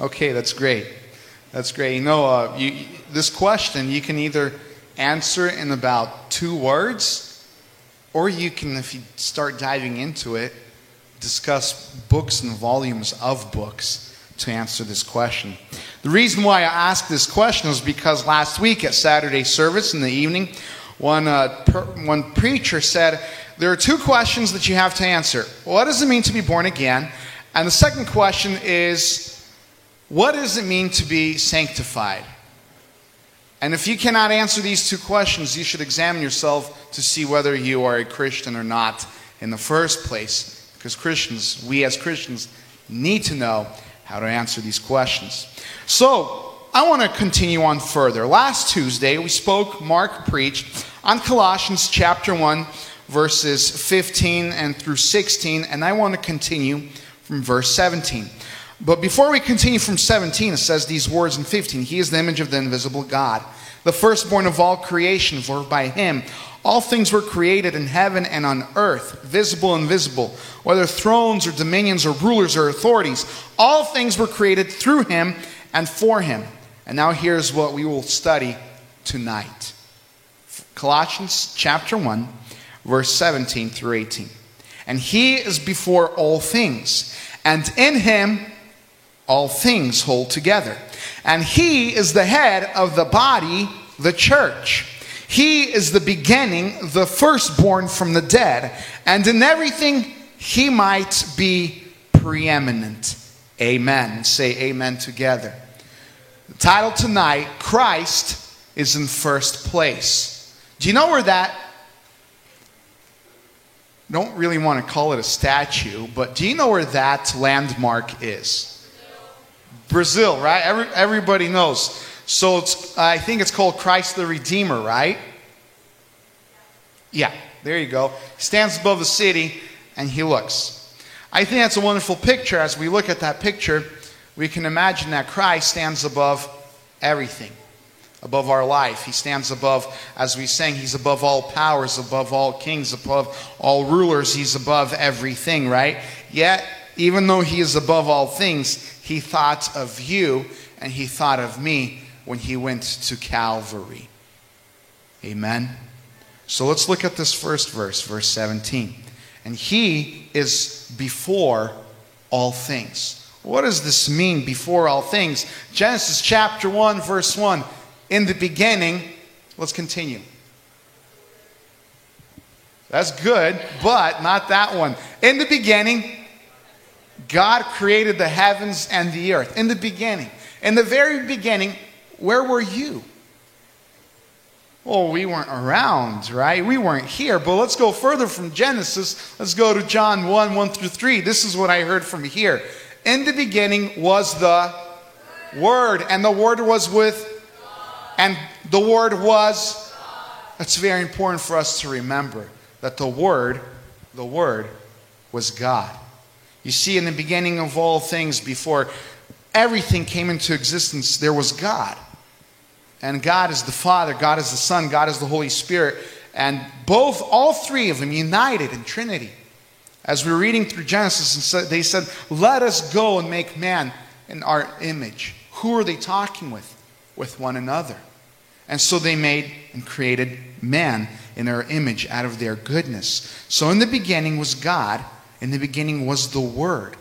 Okay, that's great. That's great. You know, uh, you, this question, you can either answer in about two words, or you can, if you start diving into it, discuss books and volumes of books to answer this question. The reason why I asked this question is because last week at Saturday service in the evening, one, uh, per, one preacher said, There are two questions that you have to answer. What does it mean to be born again? And the second question is, What does it mean to be sanctified? And if you cannot answer these two questions, you should examine yourself to see whether you are a Christian or not in the first place. Because Christians, we as Christians, need to know how to answer these questions. So, I want to continue on further. Last Tuesday, we spoke, Mark preached on Colossians chapter 1, verses 15 and through 16, and I want to continue from verse 17. But before we continue from 17, it says these words in 15 He is the image of the invisible God, the firstborn of all creation, for by him all things were created in heaven and on earth, visible and invisible, whether thrones or dominions or rulers or authorities. All things were created through him and for him. And now here's what we will study tonight Colossians chapter 1, verse 17 through 18. And he is before all things, and in him all things hold together. And he is the head of the body, the church. He is the beginning, the firstborn from the dead, and in everything he might be preeminent. Amen. Say amen together. The title tonight Christ is in first place. Do you know where that? Don't really want to call it a statue, but do you know where that landmark is? Brazil, right? Every, everybody knows. So it's, I think it's called Christ the Redeemer, right? Yeah, there you go. He stands above the city and he looks. I think that's a wonderful picture. As we look at that picture, we can imagine that Christ stands above everything, above our life. He stands above, as we sang, he's above all powers, above all kings, above all rulers. He's above everything, right? Yet, even though he is above all things, he thought of you and he thought of me when he went to Calvary. Amen. So let's look at this first verse, verse 17. And he is before all things. What does this mean, before all things? Genesis chapter 1, verse 1. In the beginning, let's continue. That's good, but not that one. In the beginning, God created the heavens and the earth. In the beginning. In the very beginning, where were you? Well, we weren't around, right? We weren't here. But let's go further from Genesis. Let's go to John 1 1 through 3. This is what I heard from here. In the beginning was the Word, and the Word was with, and the Word was. That's very important for us to remember that the Word, the Word was God. You see, in the beginning of all things, before everything came into existence, there was God. And God is the Father, God is the Son, God is the Holy Spirit. And both, all three of them united in Trinity. As we are reading through Genesis, and they said, Let us go and make man in our image. Who are they talking with? With one another. And so they made and created man in their image out of their goodness. So in the beginning was God, in the beginning was the Word.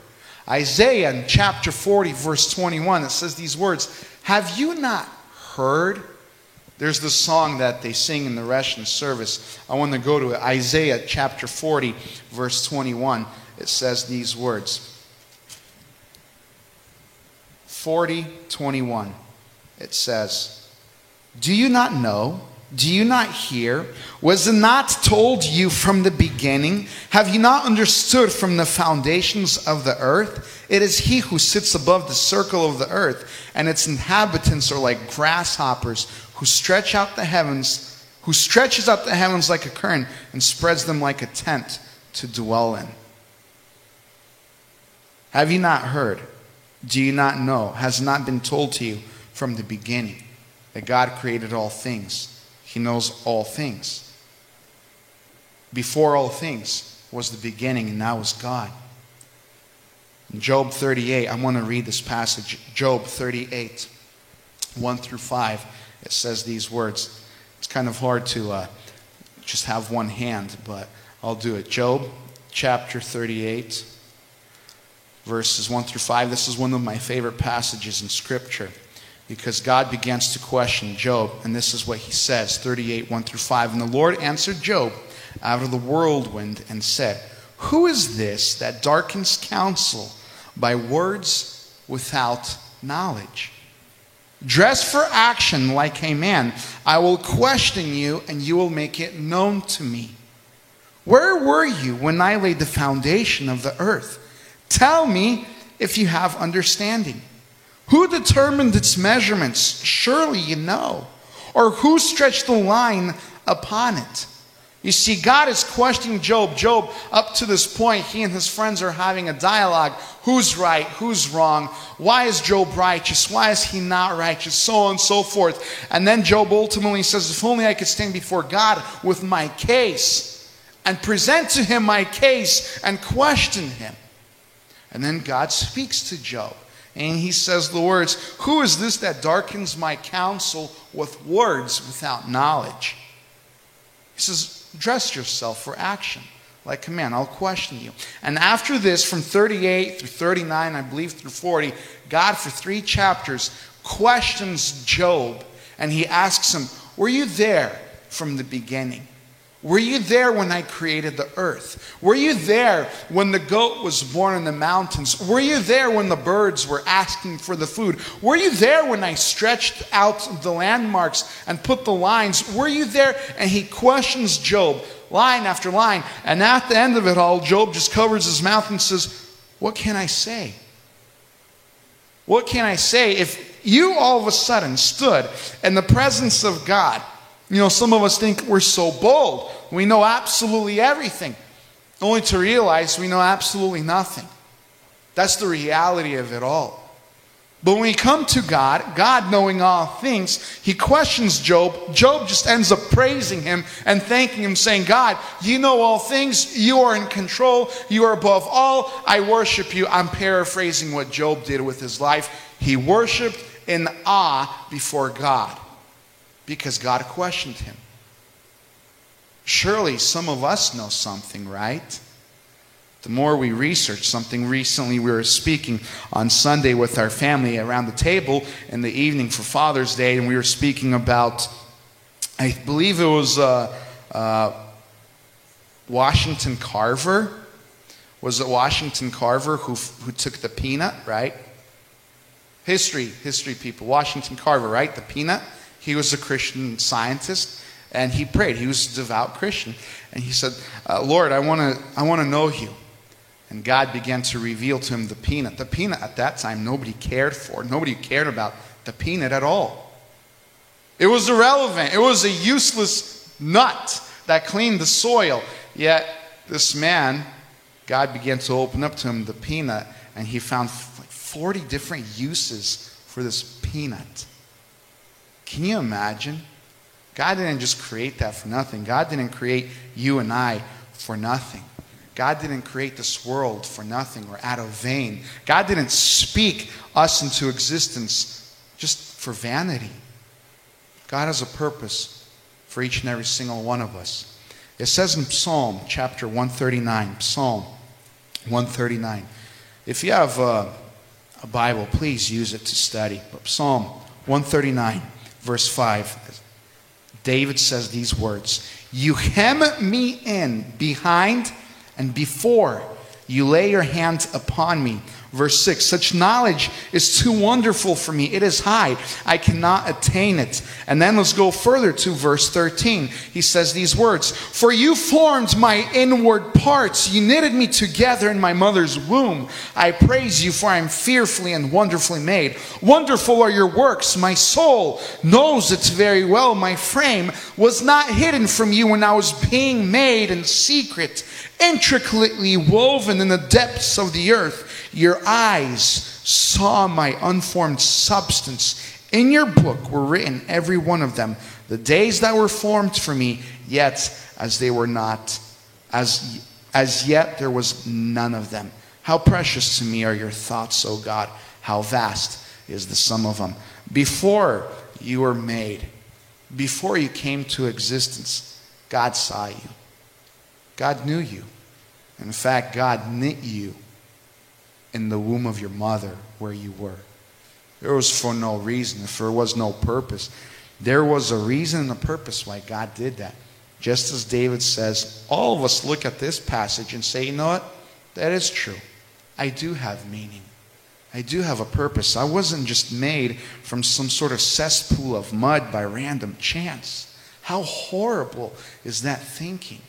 Isaiah in chapter 40, verse 21, it says these words Have you not heard? There's this song that they sing in the Russian service. I want to go to it. Isaiah chapter 40, verse 21. It says these words 40, 21. It says, Do you not know? Do you not hear? Was it not told you from the beginning? Have you not understood from the foundations of the earth? It is he who sits above the circle of the earth, and its inhabitants are like grasshoppers who stretch out the heavens, who stretches out the heavens like a curtain and spreads them like a tent to dwell in. Have you not heard? Do you not know? Has not been told to you from the beginning that God created all things? He knows all things. Before all things was the beginning, and now is God. In Job 38, I want to read this passage. Job 38, 1 through 5. It says these words. It's kind of hard to uh, just have one hand, but I'll do it. Job chapter 38, verses 1 through 5. This is one of my favorite passages in Scripture because God begins to question Job, and this is what he says 38, 1 through 5. And the Lord answered Job out of the whirlwind and said, Who is this that darkens counsel? by words without knowledge. Dress for action like a man. I will question you, and you will make it known to me. Where were you when I laid the foundation of the earth? Tell me if you have understanding. Who determined its measurements? Surely you know. Or who stretched the line upon it? You see, God is questioning Job. Job, up to this point, he and his friends are having a dialogue. Who's right? Who's wrong? Why is Job righteous? Why is he not righteous? So on and so forth. And then Job ultimately says, If only I could stand before God with my case and present to him my case and question him. And then God speaks to Job. And he says the words, Who is this that darkens my counsel with words without knowledge? He says, dress yourself for action. Like command, I'll question you. And after this, from 38 through 39, I believe through 40, God, for three chapters, questions Job and he asks him, Were you there from the beginning? Were you there when I created the earth? Were you there when the goat was born in the mountains? Were you there when the birds were asking for the food? Were you there when I stretched out the landmarks and put the lines? Were you there? And he questions Job line after line. And at the end of it all, Job just covers his mouth and says, What can I say? What can I say if you all of a sudden stood in the presence of God? You know, some of us think we're so bold. We know absolutely everything, only to realize we know absolutely nothing. That's the reality of it all. But when we come to God, God knowing all things, he questions Job. Job just ends up praising him and thanking him, saying, God, you know all things. You are in control. You are above all. I worship you. I'm paraphrasing what Job did with his life. He worshiped in awe before God because God questioned him. Surely some of us know something, right? The more we research something, recently we were speaking on Sunday with our family around the table in the evening for Father's Day, and we were speaking about, I believe it was uh, uh, Washington Carver. Was it Washington Carver who, who took the peanut, right? History, history people. Washington Carver, right? The peanut. He was a Christian scientist and he prayed. He was a devout Christian. And he said, uh, Lord, I want to I wanna know you. And God began to reveal to him the peanut. The peanut at that time, nobody cared for. Nobody cared about the peanut at all. It was irrelevant, it was a useless nut that cleaned the soil. Yet, this man, God began to open up to him the peanut, and he found like 40 different uses for this peanut. Can you imagine? God didn't just create that for nothing. God didn't create you and I for nothing. God didn't create this world for nothing or out of vain. God didn't speak us into existence just for vanity. God has a purpose for each and every single one of us. It says in Psalm chapter 139, Psalm 139. If you have a, a Bible, please use it to study. But Psalm 139 verse 5, David says these words You hem me in behind and before, you lay your hand upon me. Verse 6 Such knowledge is too wonderful for me. It is high. I cannot attain it. And then let's go further to verse 13. He says these words For you formed my inward parts. You knitted me together in my mother's womb. I praise you, for I am fearfully and wonderfully made. Wonderful are your works. My soul knows it very well. My frame was not hidden from you when I was being made in secret, intricately woven in the depths of the earth. Your eyes saw my unformed substance. In your book were written, every one of them, the days that were formed for me, yet as they were not, as, as yet there was none of them. How precious to me are your thoughts, O God. How vast is the sum of them. Before you were made, before you came to existence, God saw you. God knew you. In fact, God knit you in the womb of your mother where you were. There was for no reason, if there was no purpose. There was a reason and a purpose why God did that. Just as David says, all of us look at this passage and say, you know what? That is true. I do have meaning. I do have a purpose. I wasn't just made from some sort of cesspool of mud by random chance. How horrible is that thinking?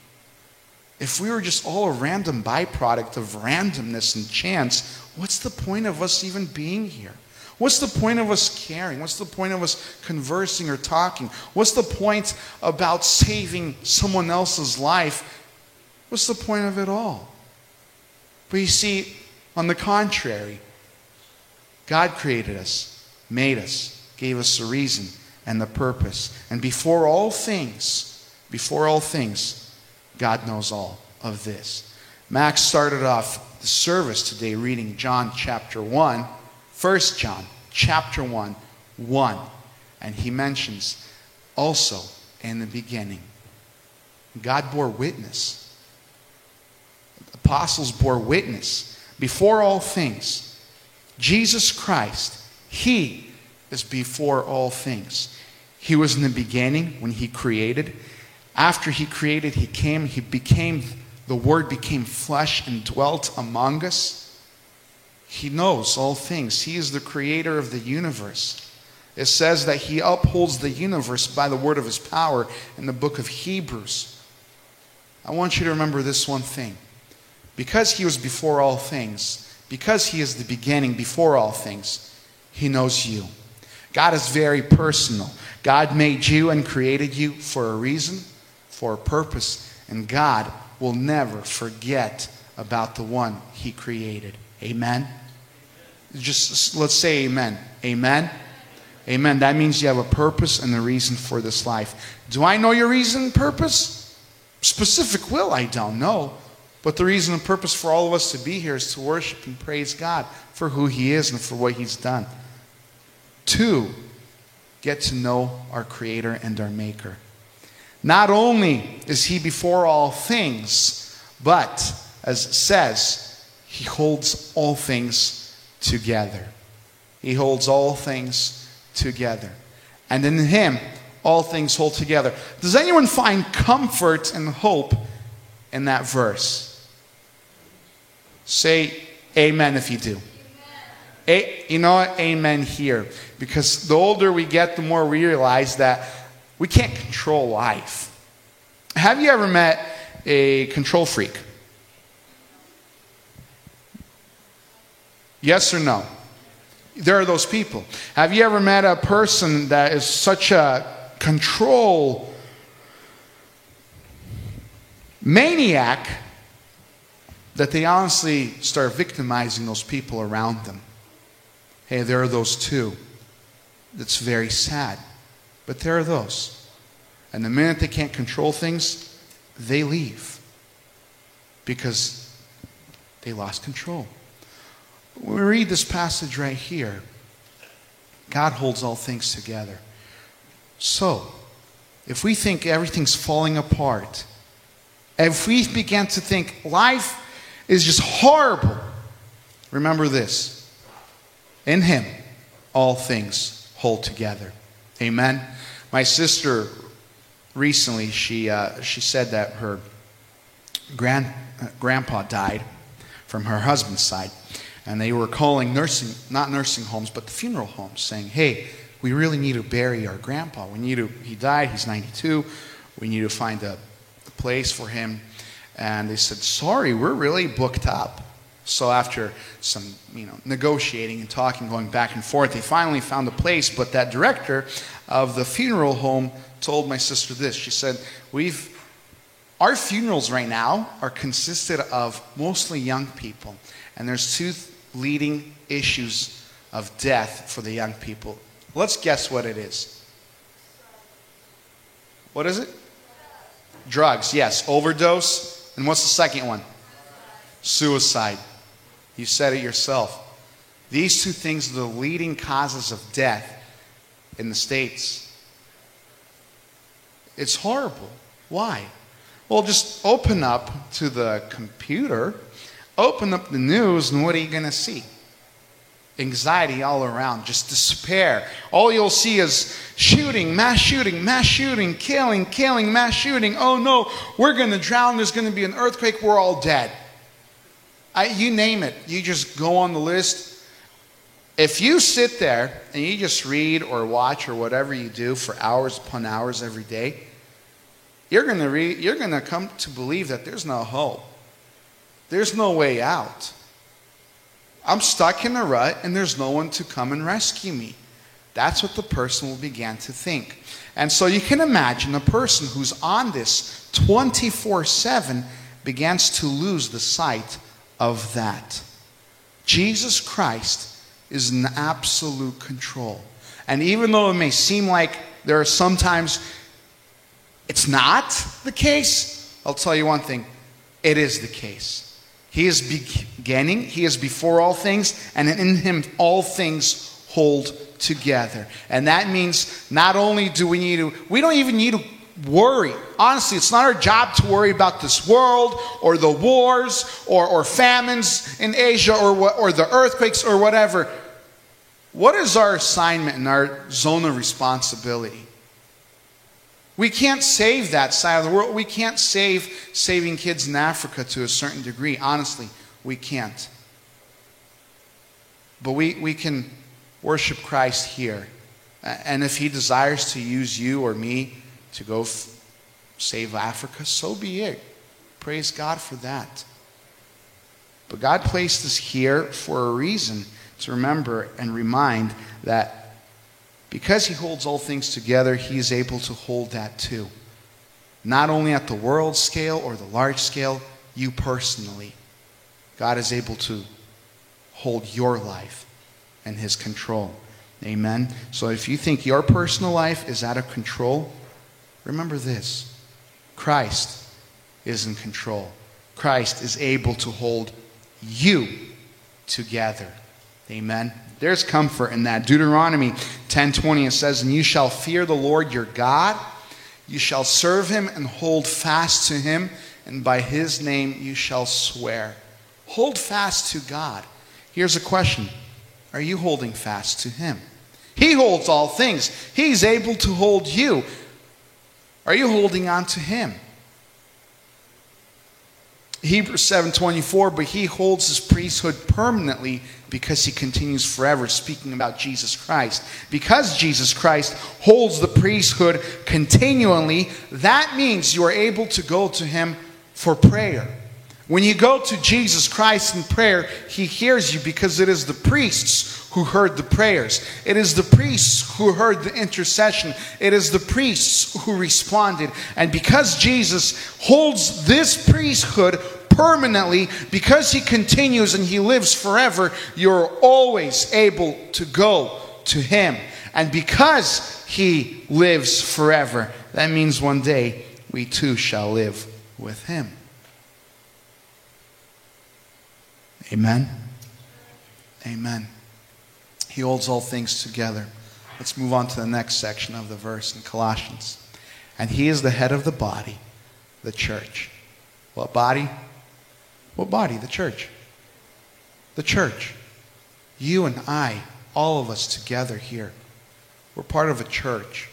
If we were just all a random byproduct of randomness and chance, what's the point of us even being here? What's the point of us caring? What's the point of us conversing or talking? What's the point about saving someone else's life? What's the point of it all? But you see, on the contrary, God created us, made us, gave us a reason and the purpose. And before all things, before all things, God knows all of this. Max started off the service today reading John chapter 1 1 John chapter 1, 1. And he mentions also in the beginning, God bore witness. Apostles bore witness before all things. Jesus Christ, He is before all things. He was in the beginning when He created. After He created, He came, He became, the Word became flesh and dwelt among us. He knows all things. He is the creator of the universe. It says that he upholds the universe by the word of his power in the book of Hebrews. I want you to remember this one thing. Because he was before all things, because he is the beginning before all things, he knows you. God is very personal. God made you and created you for a reason, for a purpose, and God will never forget about the one he created. Amen. Just let's say amen. Amen. Amen. That means you have a purpose and a reason for this life. Do I know your reason and purpose? Specific will, I don't know. But the reason and purpose for all of us to be here is to worship and praise God for who He is and for what He's done. Two, get to know our Creator and our Maker. Not only is He before all things, but, as it says, He holds all things together. He holds all things together. And in Him, all things hold together. Does anyone find comfort and hope in that verse? Say amen if you do. A, you know? Amen here. Because the older we get, the more we realize that we can't control life. Have you ever met a control freak? Yes or no? There are those people. Have you ever met a person that is such a control maniac that they honestly start victimizing those people around them? Hey, there are those too. That's very sad. But there are those. And the minute they can't control things, they leave because they lost control. When we read this passage right here, God holds all things together. So, if we think everything's falling apart, if we begin to think life is just horrible, remember this in Him, all things hold together. Amen. My sister recently, she, uh, she said that her grand, uh, grandpa died from her husband's side. And they were calling nursing, not nursing homes, but the funeral homes, saying, hey, we really need to bury our grandpa. We need to, he died, he's 92. We need to find a, a place for him. And they said, sorry, we're really booked up. So after some, you know, negotiating and talking, going back and forth, they finally found a place. But that director of the funeral home told my sister this. She said, "We've our funerals right now are consisted of mostly young people, and there's two leading issues of death for the young people. Let's guess what it is. What is it? Drugs, yes. Overdose. And what's the second one? Suicide. You said it yourself. These two things are the leading causes of death in the States. It's horrible. Why? Well, just open up to the computer, open up the news, and what are you going to see? Anxiety all around, just despair. All you'll see is shooting, mass shooting, mass shooting, killing, killing, mass shooting. Oh no, we're going to drown. There's going to be an earthquake. We're all dead. I, you name it. You just go on the list if you sit there and you just read or watch or whatever you do for hours upon hours every day, you're going to read, you're going to come to believe that there's no hope. There's no way out. I'm stuck in a rut and there's no one to come and rescue me. That's what the person will begin to think. And so you can imagine a person who's on this 24 7 begins to lose the sight of that. Jesus Christ is in absolute control. And even though it may seem like there are sometimes it's not the case, I'll tell you one thing it is the case. He is beginning, He is before all things, and in Him all things hold together. And that means not only do we need to, we don't even need to worry. Honestly, it's not our job to worry about this world or the wars or, or famines in Asia or, or the earthquakes or whatever. What is our assignment and our zone of responsibility? We can't save that side of the world. We can't save saving kids in Africa to a certain degree. Honestly, we can't. But we, we can worship Christ here. And if He desires to use you or me to go f- save Africa, so be it. Praise God for that. But God placed us here for a reason to remember and remind that because He holds all things together, He is able to hold that too. Not only at the world scale or the large scale, you personally. God is able to hold your life and His control. Amen. So if you think your personal life is out of control, remember this Christ is in control. Christ is able to hold you together. Amen. There's comfort in that. Deuteronomy 10:20 it says, "And you shall fear the Lord your God, you shall serve him and hold fast to him, and by his name you shall swear." Hold fast to God. Here's a question. Are you holding fast to him? He holds all things. He's able to hold you. Are you holding on to him? Hebrews 7:24 but he holds his priesthood permanently because he continues forever speaking about Jesus Christ because Jesus Christ holds the priesthood continually that means you are able to go to him for prayer when you go to Jesus Christ in prayer he hears you because it is the priests who heard the prayers it is the priests who heard the intercession it is the priests who responded and because Jesus holds this priesthood permanently, because He continues and He lives forever, you're always able to go to Him. And because He lives forever, that means one day we too shall live with Him. Amen. Amen. He holds all things together. Let's move on to the next section of the verse in Colossians. And He is the head of the body, the church. What body? What body? The church. The church. You and I, all of us together here, we're part of a church.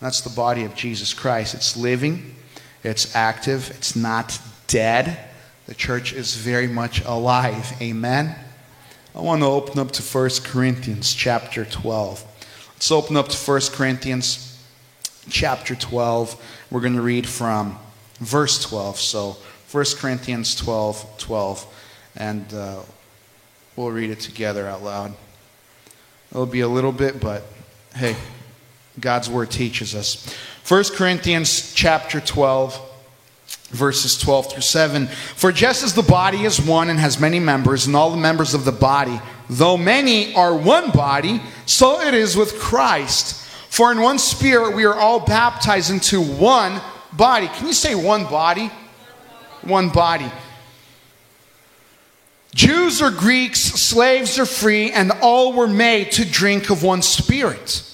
That's the body of Jesus Christ. It's living, it's active, it's not dead. The church is very much alive. Amen. I want to open up to 1 Corinthians chapter 12. Let's open up to 1 Corinthians chapter 12. We're going to read from verse 12. So 1 Corinthians 12 12. And uh, we'll read it together out loud. It'll be a little bit, but hey, God's word teaches us. 1 Corinthians chapter 12 verses 12 through 7. For just as the body is one and has many members, and all the members of the body, though many are one body, so it is with Christ. For in one spirit we are all baptized into one body. Can you say one body? one body. Jews or Greeks, slaves or free, and all were made to drink of one spirit.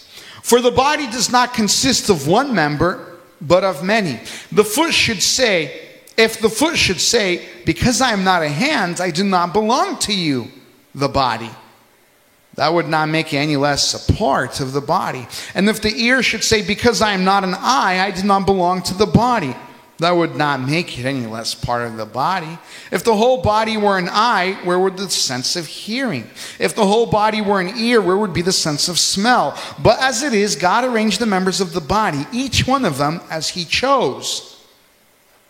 For the body does not consist of one member, but of many. The foot should say, if the foot should say, Because I am not a hand, I do not belong to you, the body. That would not make you any less a part of the body. And if the ear should say, Because I am not an eye, I do not belong to the body. That would not make it any less part of the body. If the whole body were an eye, where would the sense of hearing? If the whole body were an ear, where would be the sense of smell? But as it is, God arranged the members of the body, each one of them as He chose.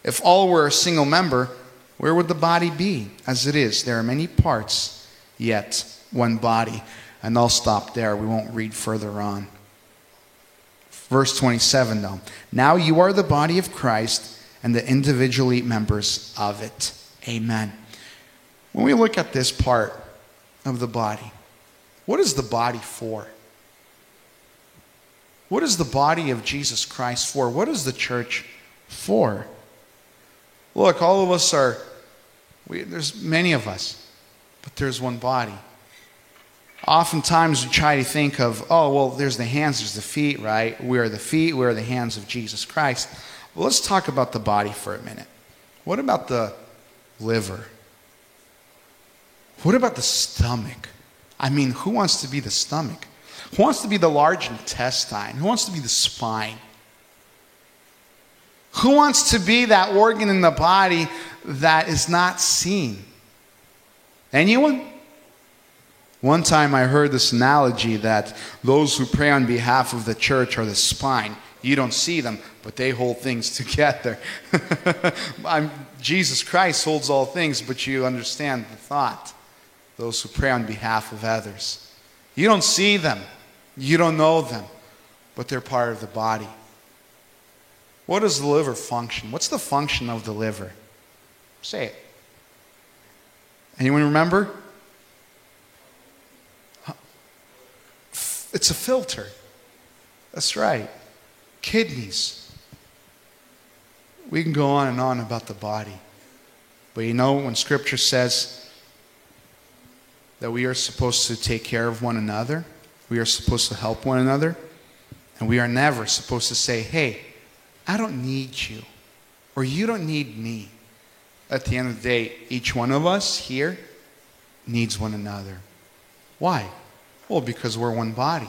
If all were a single member, where would the body be? As it is, there are many parts, yet one body. And I'll stop there. We won't read further on. Verse 27, though. Now you are the body of Christ and the individually members of it. Amen. When we look at this part of the body, what is the body for? What is the body of Jesus Christ for? What is the church for? Look, all of us are, we, there's many of us, but there's one body. Oftentimes we try to think of, oh, well, there's the hands, there's the feet, right? We are the feet, we are the hands of Jesus Christ. Well, let's talk about the body for a minute. What about the liver? What about the stomach? I mean, who wants to be the stomach? Who wants to be the large intestine? Who wants to be the spine? Who wants to be that organ in the body that is not seen? Anyone? One time I heard this analogy that those who pray on behalf of the church are the spine. You don't see them, but they hold things together. Jesus Christ holds all things, but you understand the thought. Those who pray on behalf of others. You don't see them, you don't know them, but they're part of the body. What does the liver function? What's the function of the liver? Say it. Anyone remember? It's a filter. That's right kidneys. We can go on and on about the body. But you know, when Scripture says that we are supposed to take care of one another, we are supposed to help one another, and we are never supposed to say, hey, I don't need you, or you don't need me. At the end of the day, each one of us here needs one another. Why? Well, because we're one body.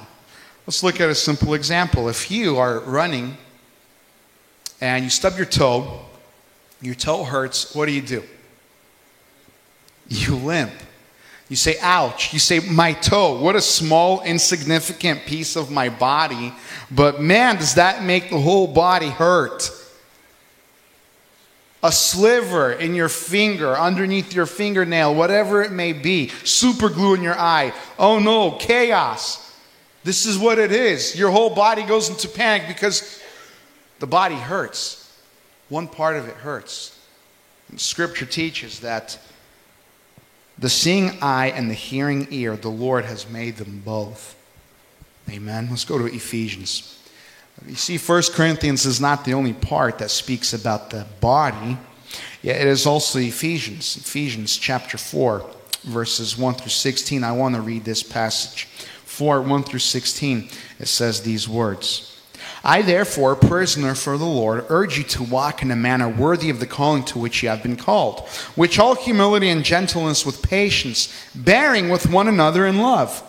Let's look at a simple example. If you are running and you stub your toe, your toe hurts, what do you do? You limp. You say, ouch. You say, my toe. What a small, insignificant piece of my body. But man, does that make the whole body hurt. A sliver in your finger, underneath your fingernail, whatever it may be, super glue in your eye. Oh no, chaos. This is what it is. Your whole body goes into panic because the body hurts. One part of it hurts. And scripture teaches that the seeing eye and the hearing ear, the Lord has made them both. Amen. Let's go to Ephesians. You see, 1 Corinthians is not the only part that speaks about the body. It is also Ephesians. Ephesians chapter 4, verses 1 through 16. I want to read this passage. 4 1 through 16, it says these words. I, therefore, prisoner for the Lord, urge you to walk in a manner worthy of the calling to which you have been called, which all humility and gentleness with patience, bearing with one another in love,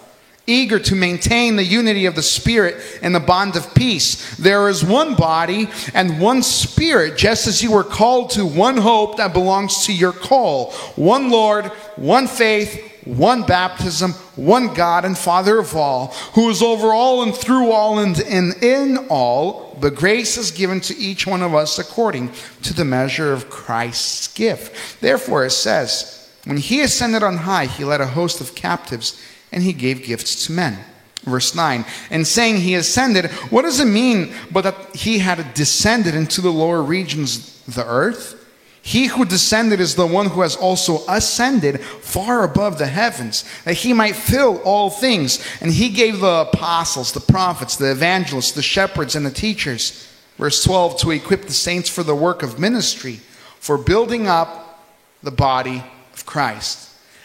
eager to maintain the unity of the Spirit and the bond of peace. There is one body and one Spirit, just as you were called to one hope that belongs to your call, one Lord, one faith, one baptism, one God and Father of all, who is over all and through all and in, all, the grace is given to each one of us according to the measure of Christ's gift. Therefore, it says, When he ascended on high, he led a host of captives and he gave gifts to men. Verse 9, and saying he ascended, what does it mean but that he had descended into the lower regions, the earth? He who descended is the one who has also ascended far above the heavens, that he might fill all things. And he gave the apostles, the prophets, the evangelists, the shepherds, and the teachers. Verse 12 to equip the saints for the work of ministry, for building up the body of Christ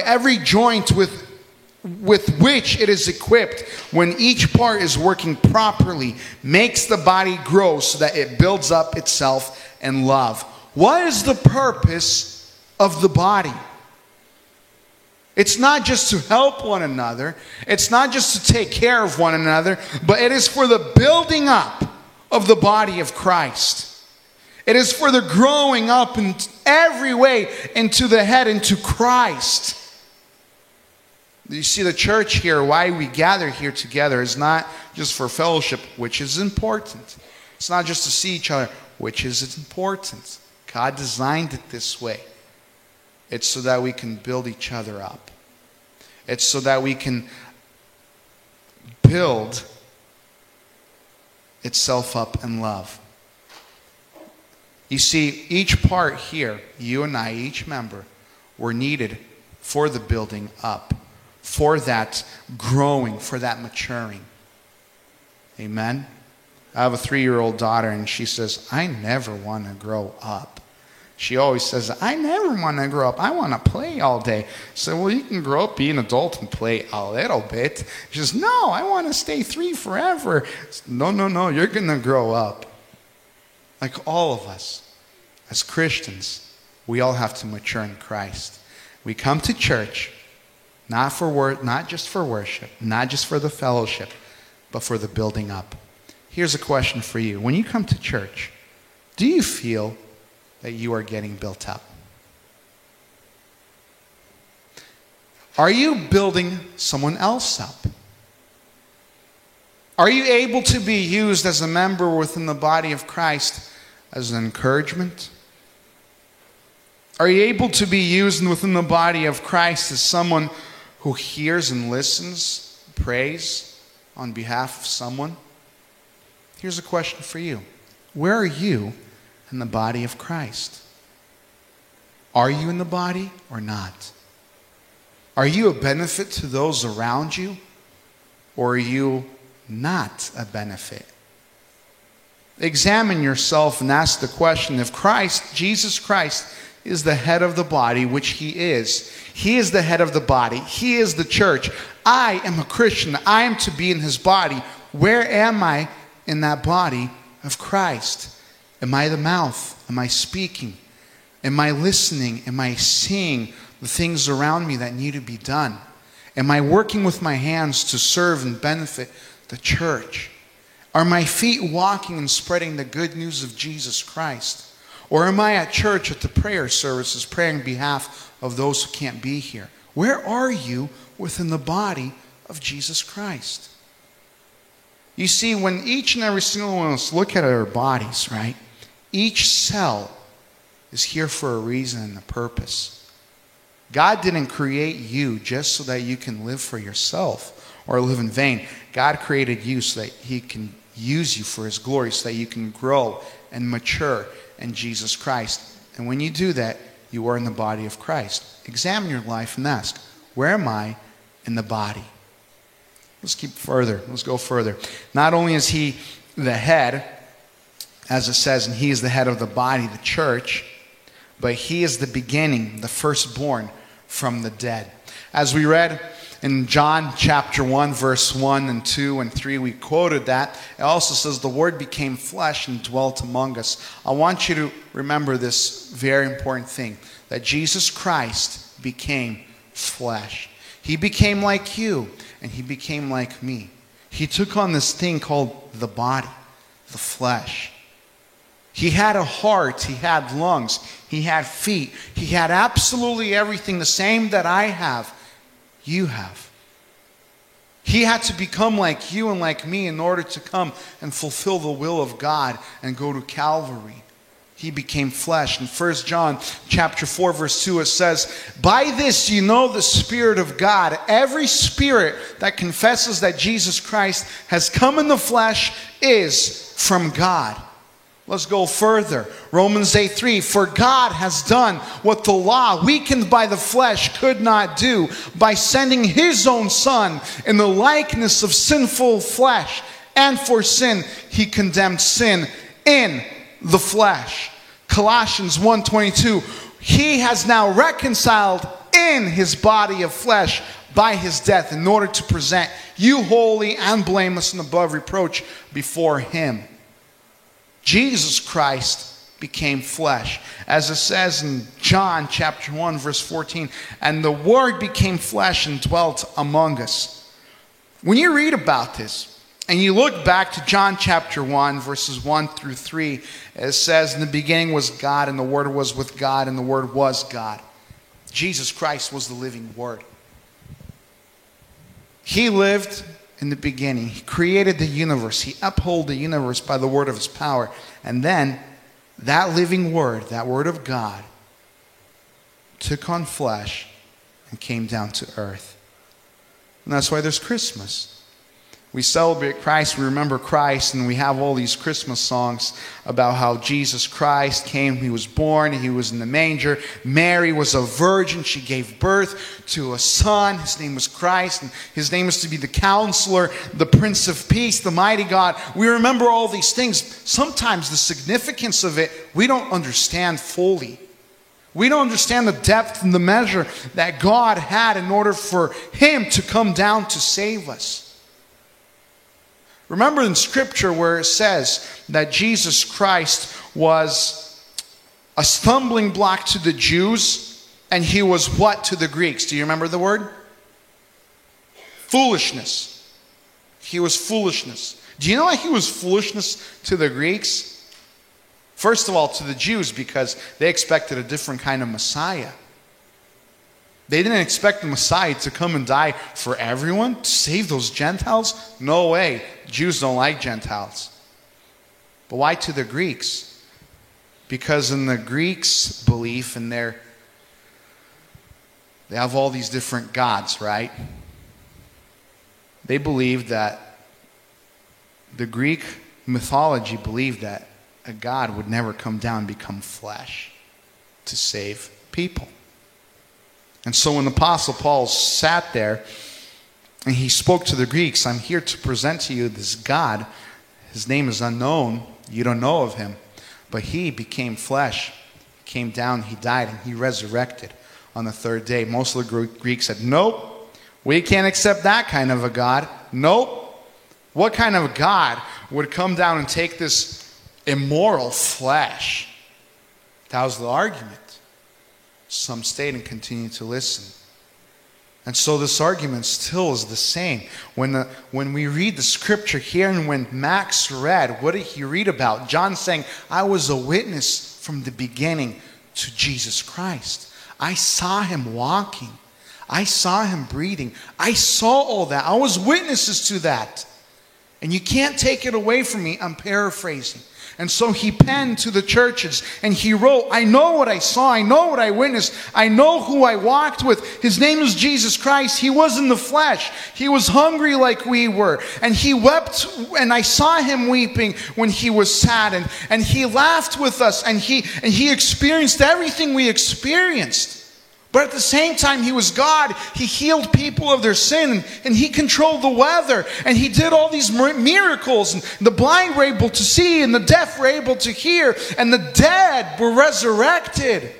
every joint with with which it is equipped when each part is working properly makes the body grow so that it builds up itself in love. What is the purpose of the body? It's not just to help one another. It's not just to take care of one another but it is for the building up of the body of christ. It is for the growing up in every way into the head into christ you see, the church here, why we gather here together, is not just for fellowship, which is important. It's not just to see each other, which is important. God designed it this way. It's so that we can build each other up, it's so that we can build itself up in love. You see, each part here, you and I, each member, were needed for the building up for that growing, for that maturing. Amen. I have a three year old daughter, and she says, I never want to grow up. She always says, I never want to grow up. I want to play all day. So, well, you can grow up, be an adult, and play a little bit. She says, No, I want to stay three forever. No, no, no, you're going to grow up. Like all of us, as Christians, we all have to mature in Christ. We come to church, not, for wor- not just for worship, not just for the fellowship, but for the building up. Here's a question for you. When you come to church, do you feel that you are getting built up? Are you building someone else up? Are you able to be used as a member within the body of Christ as an encouragement? Are you able to be used within the body of Christ as someone who hears and listens, prays on behalf of someone? Here's a question for you Where are you in the body of Christ? Are you in the body or not? Are you a benefit to those around you or are you not a benefit? Examine yourself and ask the question if Christ, Jesus Christ, is the head of the body, which he is. He is the head of the body. He is the church. I am a Christian. I am to be in his body. Where am I in that body of Christ? Am I the mouth? Am I speaking? Am I listening? Am I seeing the things around me that need to be done? Am I working with my hands to serve and benefit the church? Are my feet walking and spreading the good news of Jesus Christ? Or am I at church at the prayer services praying on behalf of those who can't be here? Where are you within the body of Jesus Christ? You see, when each and every single one of us look at our bodies, right? Each cell is here for a reason and a purpose. God didn't create you just so that you can live for yourself or live in vain. God created you so that He can use you for His glory, so that you can grow and mature in Jesus Christ. And when you do that, you are in the body of Christ. Examine your life and ask, where am I in the body? Let's keep further. Let's go further. Not only is he the head, as it says, and he is the head of the body, the church, but he is the beginning, the firstborn from the dead. As we read in John chapter 1, verse 1 and 2 and 3, we quoted that. It also says, The Word became flesh and dwelt among us. I want you to remember this very important thing that Jesus Christ became flesh. He became like you, and He became like me. He took on this thing called the body, the flesh. He had a heart, he had lungs, he had feet, he had absolutely everything the same that I have you have. He had to become like you and like me in order to come and fulfill the will of God and go to Calvary. he became flesh. In 1 John chapter 4 verse 2 it says, "By this you know the spirit of God. Every spirit that confesses that Jesus Christ has come in the flesh is from God." Let's go further. Romans 8 3. For God has done what the law, weakened by the flesh, could not do by sending his own Son in the likeness of sinful flesh. And for sin, he condemned sin in the flesh. Colossians 1:22 He has now reconciled in his body of flesh by his death in order to present you holy and blameless and above reproach before him. Jesus Christ became flesh. As it says in John chapter 1 verse 14, and the word became flesh and dwelt among us. When you read about this and you look back to John chapter 1 verses 1 through 3, it says in the beginning was God and the word was with God and the word was God. Jesus Christ was the living word. He lived in the beginning. He created the universe. He upheld the universe by the word of his power. And then that living word, that word of God, took on flesh and came down to earth. And that's why there's Christmas. We celebrate Christ, we remember Christ, and we have all these Christmas songs about how Jesus Christ came, he was born, he was in the manger. Mary was a virgin, she gave birth to a son. His name was Christ, and his name is to be the counselor, the Prince of Peace, the mighty God. We remember all these things. Sometimes the significance of it we don't understand fully. We don't understand the depth and the measure that God had in order for him to come down to save us. Remember in Scripture where it says that Jesus Christ was a stumbling block to the Jews and he was what to the Greeks? Do you remember the word? Foolishness. He was foolishness. Do you know why he was foolishness to the Greeks? First of all, to the Jews, because they expected a different kind of Messiah. They didn't expect the Messiah to come and die for everyone, to save those Gentiles. No way. Jews don't like Gentiles. But why to the Greeks? Because in the Greeks' belief in their they have all these different gods, right? They believed that the Greek mythology believed that a God would never come down and become flesh to save people. And so when the Apostle Paul sat there and he spoke to the Greeks, I'm here to present to you this God. His name is unknown. You don't know of him. But he became flesh, came down, he died, and he resurrected on the third day. Most of the Greeks said, Nope, we can't accept that kind of a God. Nope. What kind of God would come down and take this immoral flesh? That was the argument. Some stayed and continued to listen. And so this argument still is the same. When, the, when we read the scripture here and when Max read, what did he read about? John saying, I was a witness from the beginning to Jesus Christ. I saw him walking. I saw him breathing. I saw all that. I was witnesses to that. And you can't take it away from me. I'm paraphrasing. And so he penned to the churches and he wrote, I know what I saw. I know what I witnessed. I know who I walked with. His name is Jesus Christ. He was in the flesh. He was hungry like we were. And he wept, and I saw him weeping when he was saddened. And he laughed with us and he, and he experienced everything we experienced. But at the same time, he was God. He healed people of their sin and he controlled the weather and he did all these miracles. And the blind were able to see and the deaf were able to hear and the dead were resurrected.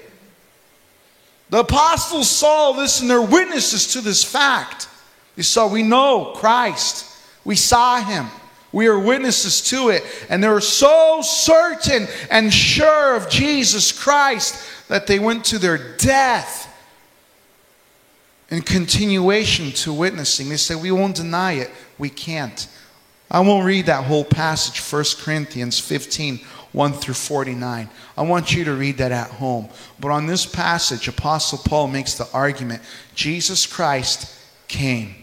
The apostles saw this and they're witnesses to this fact. They saw, we know Christ. We saw him. We are witnesses to it. And they were so certain and sure of Jesus Christ that they went to their death in continuation to witnessing. They say, We won't deny it. We can't. I won't read that whole passage, 1 Corinthians 15, 1 through 49. I want you to read that at home. But on this passage, Apostle Paul makes the argument Jesus Christ came,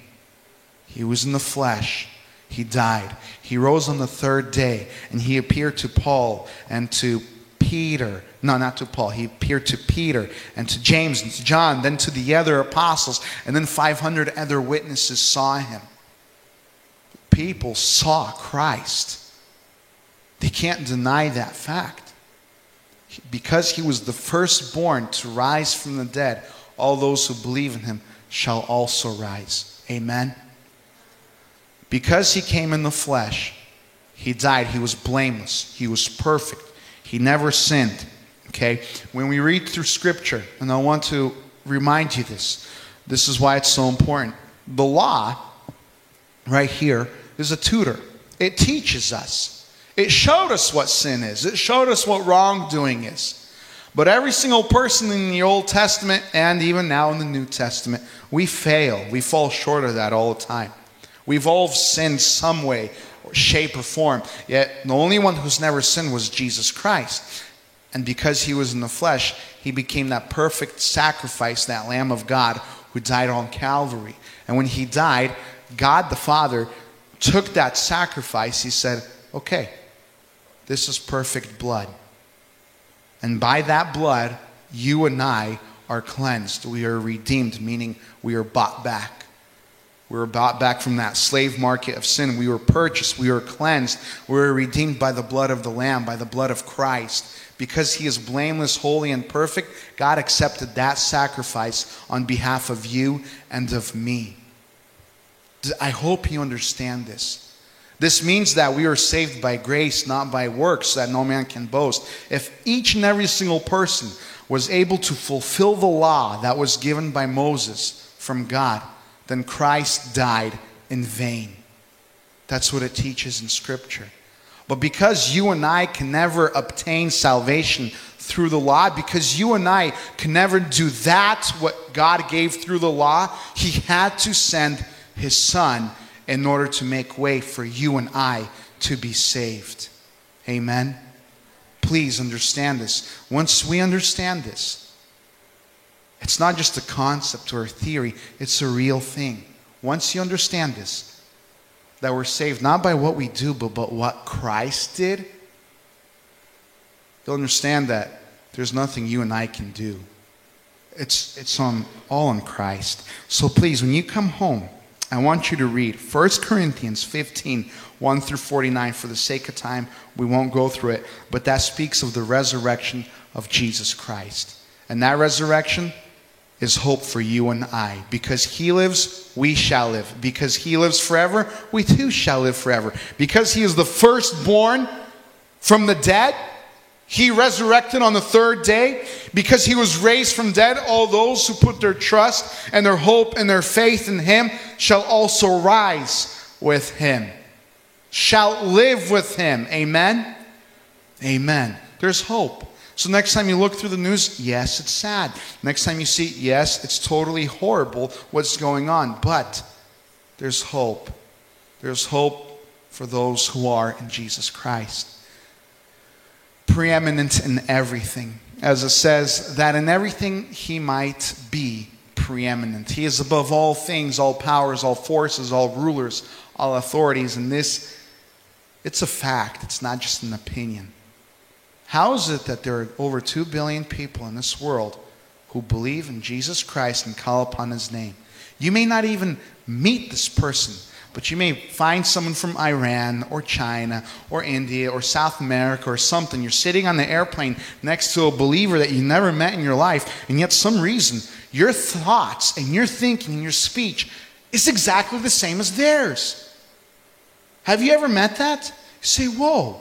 He was in the flesh, He died, He rose on the third day, and He appeared to Paul and to Peter. No, not to Paul. He appeared to Peter and to James and to John, then to the other apostles, and then 500 other witnesses saw him. People saw Christ. They can't deny that fact. Because he was the firstborn to rise from the dead, all those who believe in him shall also rise. Amen. Because he came in the flesh, he died. He was blameless. He was perfect. He never sinned. Okay? When we read through Scripture, and I want to remind you this, this is why it's so important. The law, right here, is a tutor, it teaches us. It showed us what sin is, it showed us what wrongdoing is. But every single person in the Old Testament and even now in the New Testament, we fail. We fall short of that all the time. We've all sinned some way, shape, or form. Yet the only one who's never sinned was Jesus Christ. And because he was in the flesh, he became that perfect sacrifice, that Lamb of God who died on Calvary. And when he died, God the Father took that sacrifice. He said, Okay, this is perfect blood. And by that blood, you and I are cleansed. We are redeemed, meaning we are bought back. We were bought back from that slave market of sin. We were purchased. We were cleansed. We were redeemed by the blood of the Lamb, by the blood of Christ. Because he is blameless, holy, and perfect, God accepted that sacrifice on behalf of you and of me. I hope you understand this. This means that we are saved by grace, not by works, that no man can boast. If each and every single person was able to fulfill the law that was given by Moses from God, then Christ died in vain. That's what it teaches in Scripture. But because you and I can never obtain salvation through the law, because you and I can never do that, what God gave through the law, He had to send His Son in order to make way for you and I to be saved. Amen. Please understand this. Once we understand this, it's not just a concept or a theory, it's a real thing. Once you understand this, that we're saved not by what we do, but, but what Christ did, you'll understand that there's nothing you and I can do. It's, it's on, all on Christ. So please, when you come home, I want you to read 1 Corinthians 15, 1 through 49. For the sake of time, we won't go through it, but that speaks of the resurrection of Jesus Christ. And that resurrection is hope for you and I. Because he lives, we shall live. Because he lives forever, we too shall live forever. Because he is the firstborn from the dead, he resurrected on the third day because he was raised from dead. All those who put their trust and their hope and their faith in him shall also rise with him, shall live with him. Amen? Amen. There's hope. So next time you look through the news, yes, it's sad. Next time you see, yes, it's totally horrible what's going on. But there's hope. There's hope for those who are in Jesus Christ preeminent in everything. As it says, that in everything he might be preeminent. He is above all things, all powers, all forces, all rulers, all authorities. And this, it's a fact, it's not just an opinion. How is it that there are over 2 billion people in this world who believe in Jesus Christ and call upon his name? You may not even meet this person but you may find someone from Iran or China or India or South America or something. You're sitting on the airplane next to a believer that you never met in your life, and yet, some reason, your thoughts and your thinking and your speech is exactly the same as theirs. Have you ever met that? You say, Whoa,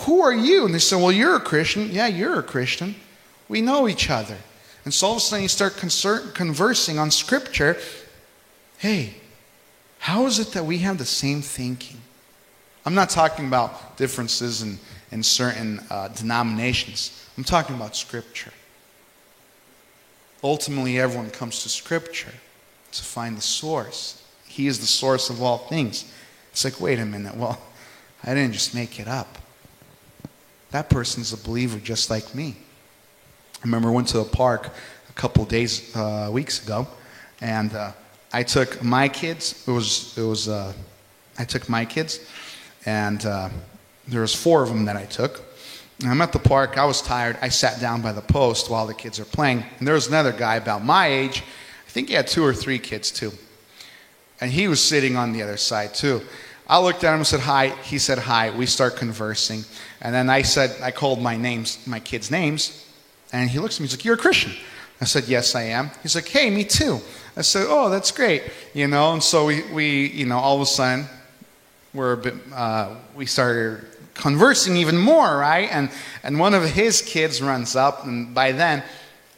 who are you? And they said, Well, you're a Christian. Yeah, you're a Christian. We know each other. And so all of a sudden you start conversing on Scripture. Hey, how is it that we have the same thinking? I'm not talking about differences in, in certain uh, denominations, I'm talking about Scripture. Ultimately, everyone comes to Scripture to find the source. He is the source of all things. It's like, wait a minute, well, I didn't just make it up. That person's a believer just like me. I remember I went to a park a couple days, uh, weeks ago, and uh, I took my kids. It was it was uh, I took my kids, and uh, there was four of them that I took, I'm at the park. I was tired. I sat down by the post while the kids are playing. And there was another guy about my age. I think he had two or three kids too. And he was sitting on the other side too. I looked at him and said hi. He said hi. We start conversing. And then I said, I called my names, my kids' names. And he looks at me. He's like, You're a Christian. I said, Yes, I am. He's like, Hey, me too. I said, Oh, that's great. You know, and so we, we you know, all of a sudden, we're a bit, uh, we started conversing even more, right? And, and one of his kids runs up, and by then,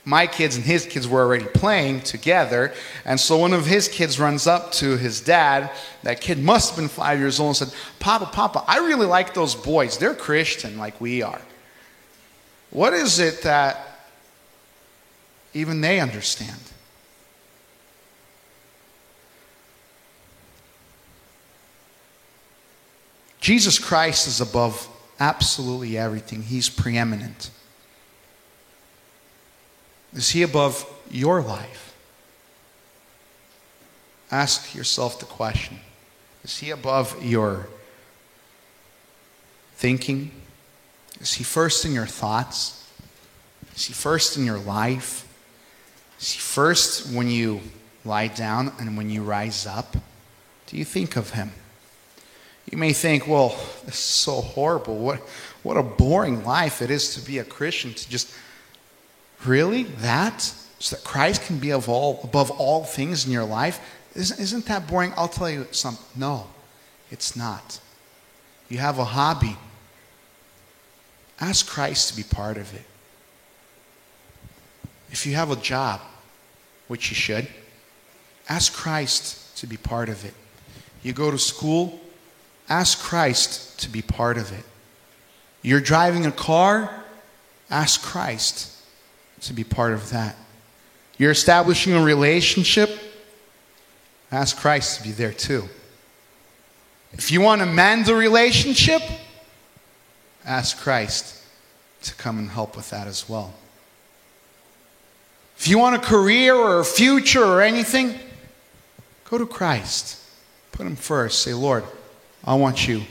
my kids and his kids were already playing together. And so one of his kids runs up to his dad. That kid must have been five years old and said, Papa, Papa, I really like those boys. They're Christian like we are. What is it that even they understand? Jesus Christ is above absolutely everything, He's preeminent. Is He above your life? Ask yourself the question Is He above your thinking? Is He first in your thoughts? Is He first in your life? Is He first when you lie down and when you rise up? Do you think of Him? You may think, well, this is so horrible. What, what a boring life it is to be a Christian, to just really that? So that Christ can be of all, above all things in your life? Isn't, isn't that boring? I'll tell you something. No, it's not. You have a hobby. Ask Christ to be part of it. If you have a job, which you should, ask Christ to be part of it. You go to school, Ask Christ to be part of it. You're driving a car, ask Christ to be part of that. You're establishing a relationship, ask Christ to be there too. If you want to mend the relationship, ask Christ to come and help with that as well. If you want a career or a future or anything, go to Christ. Put him first. Say, Lord, I want you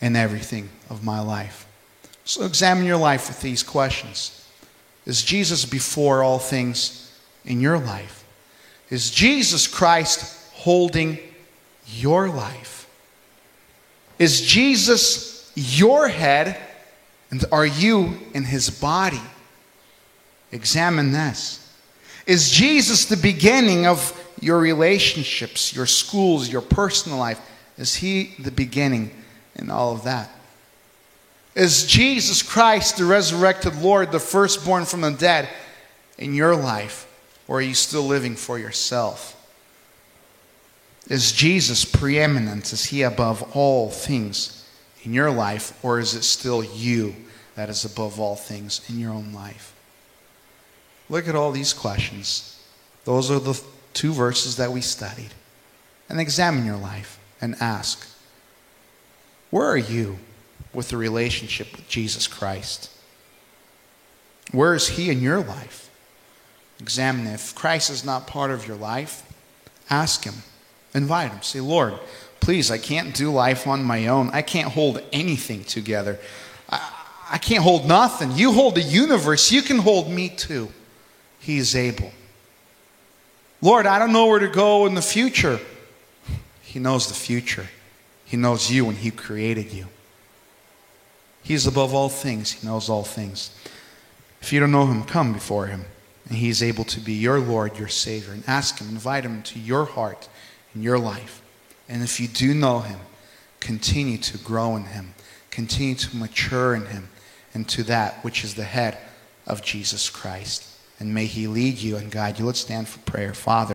in everything of my life. So examine your life with these questions Is Jesus before all things in your life? Is Jesus Christ holding your life? Is Jesus your head and are you in his body? Examine this. Is Jesus the beginning of your relationships, your schools, your personal life? Is he the beginning in all of that? Is Jesus Christ, the resurrected Lord, the firstborn from the dead in your life? Or are you still living for yourself? Is Jesus preeminent? Is he above all things in your life? Or is it still you that is above all things in your own life? Look at all these questions. Those are the two verses that we studied. And examine your life and ask, Where are you with the relationship with Jesus Christ? Where is He in your life? Examine if Christ is not part of your life, ask Him, invite Him. Say, Lord, please, I can't do life on my own. I can't hold anything together. I, I can't hold nothing. You hold the universe, you can hold me too. He is able. Lord, I don't know where to go in the future. He knows the future. He knows you and He created you. He's above all things. He knows all things. If you don't know Him, come before Him. And He's able to be your Lord, your Savior. And ask Him, invite Him to your heart and your life. And if you do know Him, continue to grow in Him, continue to mature in Him, into that which is the head of Jesus Christ. And may He lead you and guide you. Let's stand for prayer. Father.